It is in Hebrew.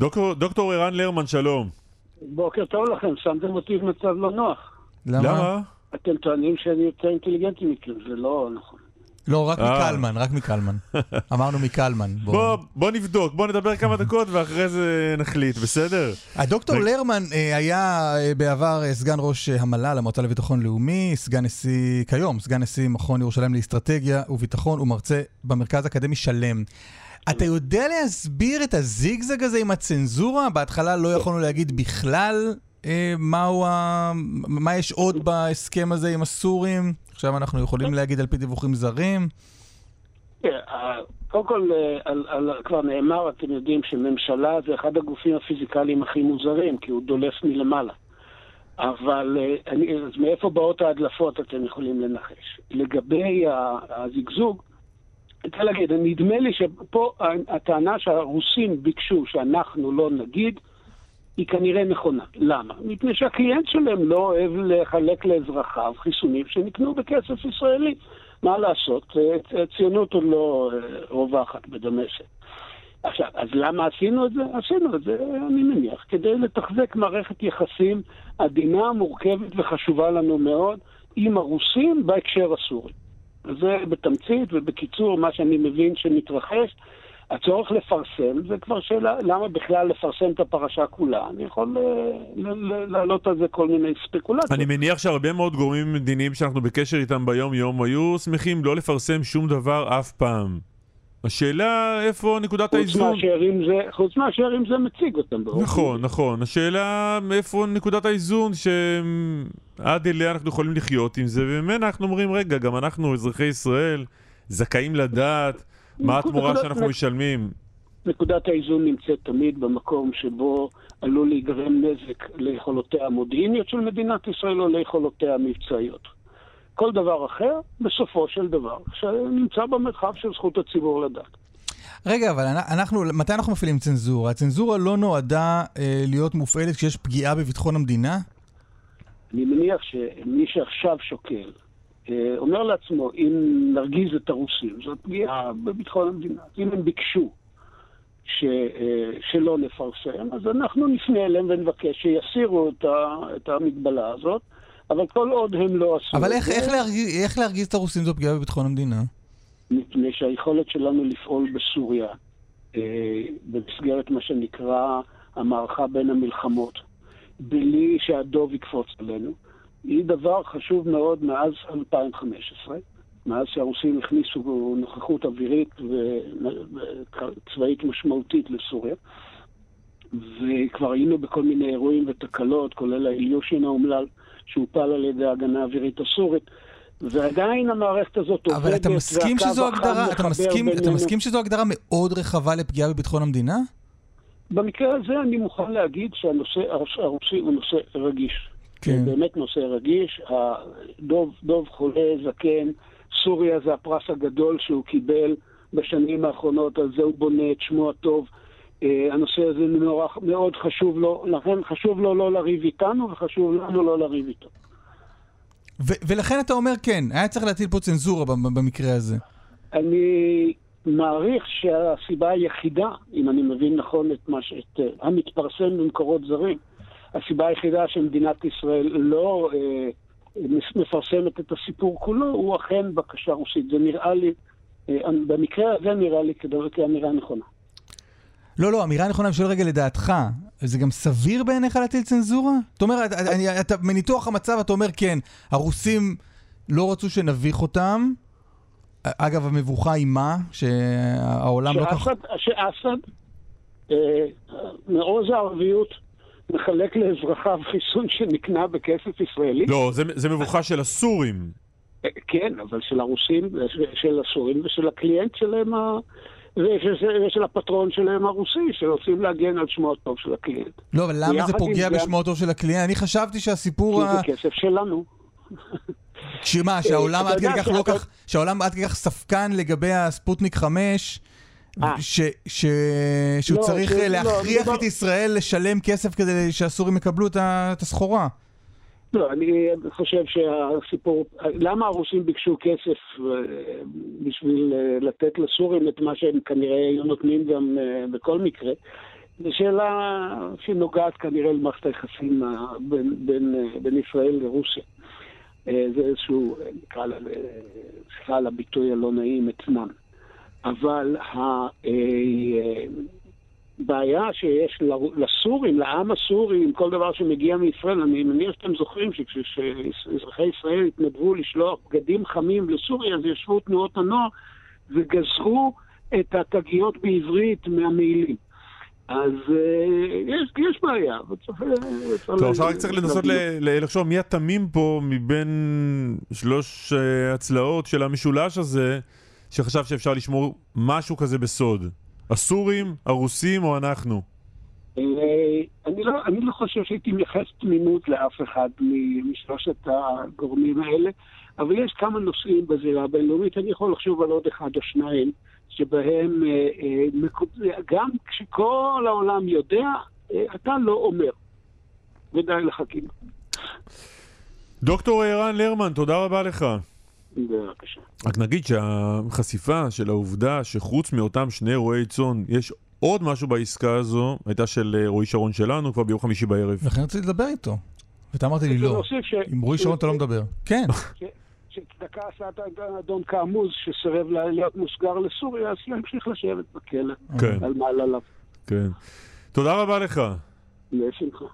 דוקטור, דוקטור ערן לרמן, שלום. בוקר טוב לכם, שמתם אותי במצב לא נוח. למה? למה? אתם טוענים שאני יותר אינטליגנטי מכם, זה לא נכון. לא, רק אה. מקלמן, רק מקלמן. אמרנו מקלמן. בוא... בוא, בוא נבדוק, בוא נדבר כמה דקות ואחרי זה נחליט, בסדר? הדוקטור. לרמן אה, היה אה, בעבר סגן ראש המל"ל, המועצה לביטחון לאומי, סגן נשיא, כיום, סגן נשיא מכון ירושלים לאסטרטגיה וביטחון ומרצה במרכז האקדמי שלם. אתה יודע להסביר את הזיגזג הזה עם הצנזורה? בהתחלה לא יכולנו להגיד בכלל אה, מהו ה... מה יש עוד בהסכם הזה עם הסורים? עכשיו אנחנו יכולים להגיד על פי דיווחים זרים? כן, קודם כל, אה, כבר נאמר, אתם יודעים שממשלה זה אחד הגופים הפיזיקליים הכי מוזרים, כי הוא דולף מלמעלה. אבל אה, אני, אז מאיפה באות ההדלפות אתם יכולים לנחש. לגבי הזיגזוג, אני רוצה להגיד, נדמה לי שפה הטענה שהרוסים ביקשו שאנחנו לא נגיד, היא כנראה נכונה. למה? מפני שהקליינט שלהם לא אוהב לחלק לאזרחיו חיסונים שנקנו בכסף ישראלי. מה לעשות? הציונות עוד לא אה, רווחת בדמשק. עכשיו, אז למה עשינו את זה? עשינו את זה, אני מניח, כדי לתחזק מערכת יחסים עדינה, מורכבת וחשובה לנו מאוד עם הרוסים בהקשר הסורי. זה בתמצית ובקיצור מה שאני מבין שמתרחש. הצורך לפרסם זה כבר שאלה, למה בכלל לפרסם את הפרשה כולה? אני יכול אה, להעלות על זה כל מיני ספקולציות. אני מניח שהרבה מאוד גורמים מדיניים שאנחנו בקשר איתם ביום-יום היו שמחים לא לפרסם שום דבר אף פעם. השאלה איפה נקודת האיזון. חוץ מאשר אם זה מציג אותם. נכון, נכון. השאלה איפה נקודת האיזון שעד אליה אנחנו יכולים לחיות עם זה, וממנה אנחנו אומרים, רגע, גם אנחנו, אזרחי ישראל, זכאים לדעת מה התמורה שאנחנו משלמים. נקודת האיזון נמצאת תמיד במקום שבו עלול להיגרם נזק ליכולותיה המודיעיניות של מדינת ישראל או ליכולותיה המבצעיות. כל דבר אחר, בסופו של דבר, שנמצא במרחב של זכות הציבור לדעת. רגע, אבל אנחנו, מתי אנחנו מפעילים צנזורה? הצנזורה לא נועדה אה, להיות מופעלת כשיש פגיעה בביטחון המדינה? אני מניח שמי שעכשיו שוקל, אומר לעצמו, אם נרגיז את הרוסים, זאת פגיעה בביטחון המדינה. אם הם ביקשו ש, אה, שלא נפרסם, אז אנחנו נפנה אליהם ונבקש שיסירו את, ה, את המגבלה הזאת. אבל כל עוד הם לא עשו אבל איך, איך, להרגיז, איך להרגיז את הרוסים זו פגיעה בביטחון המדינה? מפני שהיכולת שלנו לפעול בסוריה, אה, במסגרת מה שנקרא המערכה בין המלחמות, בלי שהדוב יקפוץ עלינו, היא דבר חשוב מאוד מאז 2015, מאז שהרוסים הכניסו נוכחות אווירית וצבאית משמעותית לסוריה. וכבר היינו בכל מיני אירועים ותקלות, כולל האיליושין האומלל שהופל על ידי ההגנה האווירית הסורית. ועדיין המערכת הזאת עובדת, אבל אתה מסכים שזו הגדרה, אתה מסכים, אתה מסכים שזו הגדרה מאוד רחבה לפגיעה בביטחון המדינה? במקרה הזה אני מוכן להגיד שהנושא הרוסי הוא נושא רגיש. כן. באמת נושא רגיש. דוב, דוב חולה, זקן, סוריה זה הפרס הגדול שהוא קיבל בשנים האחרונות, על זה הוא בונה את שמו הטוב. אה, הנושא הזה מאוד, מאוד חשוב לו, לכן חשוב לו לא לריב איתנו וחשוב לנו לא לריב איתו. ו- ולכן אתה אומר כן, היה צריך להטיל פה צנזורה במקרה הזה. אני מעריך שהסיבה היחידה, אם אני מבין נכון את מה ש... את, uh, המתפרסם במקורות זרים, הסיבה היחידה שמדינת ישראל לא uh, מפרסמת את הסיפור כולו, הוא אכן בקשה רוסית. זה נראה לי, uh, במקרה הזה נראה לי כאמירה נכונה. לא, לא, אמירה נכונה, אני שואל רגע לדעתך, זה גם סביר בעיניך להטיל צנזורה? זאת אומרת, אתה, מניתוח המצב אתה אומר, כן, הרוסים לא רצו שנביך אותם. אגב, המבוכה היא מה? שהעולם לא כך... שאסד, אה, מעוז הערביות, מחלק לאזרחיו חיסון שנקנה בכסף ישראלי. לא, זה, זה מבוכה של הסורים. אה, כן, אבל של הרוסים, של הסורים ושל הקליינט שלהם ושל הפטרון שלהם הרוסי, שרוצים להגן על שמו הטוב של הקליינט. לא, אבל למה זה פוגע בשמו הטוב של הקליינט? אני חשבתי שהסיפור... כי זה כסף שלנו. שמה, שהעולם עד כדי כך לא כך, שהעולם עד כדי כך ספקן לגבי הספוטניק 5, אה. שהוא לא, צריך לא, להכריח את ישראל לשלם כסף כדי שהסורים יקבלו את הסחורה. לא, אני חושב שהסיפור, למה הרוסים ביקשו כסף אה, בשביל אה, לתת לסורים את מה שהם כנראה היו נותנים גם אה, בכל מקרה? זו שאלה שנוגעת כנראה למערכת היחסים בין, בין, בין ישראל לרוסיה. זה איזשהו, נקרא לזה, סליחה על הביטוי הלא נעים, אתנן. אבל הבעיה שיש לסורים, לעם הסורי, עם כל דבר שמגיע מישראל, אני מניח שאתם זוכרים שכשאזרחי ישראל התנדבו לשלוח בגדים חמים לסוריה, אז ישבו תנועות הנוער וגזרו את התגיות בעברית מהמעילים. אז יש, יש בעיה, טוב, עכשיו רק צריך לנסות לחשוב מי התמים פה מבין שלוש הצלעות של המשולש הזה, שחשב שאפשר לשמור משהו כזה בסוד. הסורים, הרוסים או אנחנו? אני לא, אני לא חושב שהייתי מייחס תמימות לאף אחד משלושת הגורמים האלה, אבל יש כמה נושאים בזירה הבינלאומית, אני יכול לחשוב על עוד אחד או שניים. שבהם גם כשכל העולם יודע, אתה לא אומר. ודי לך כאילו. דוקטור ערן לרמן, תודה רבה לך. בבקשה. רק נגיד שהחשיפה של העובדה שחוץ מאותם שני רועי צאן, יש עוד משהו בעסקה הזו, הייתה של רועי שרון שלנו כבר ביום חמישי בערב. לכן רציתי לדבר איתו. ואתה אמרתי לי לא. עם רועי שרון אתה לא מדבר. כן. שצדקה עשה את האדון כעמוז שסירב להיות מוסגר לסוריה, אז להמשיך לשבת בכלא כן. על מעלליו. כן. תודה רבה לך. בשמחה.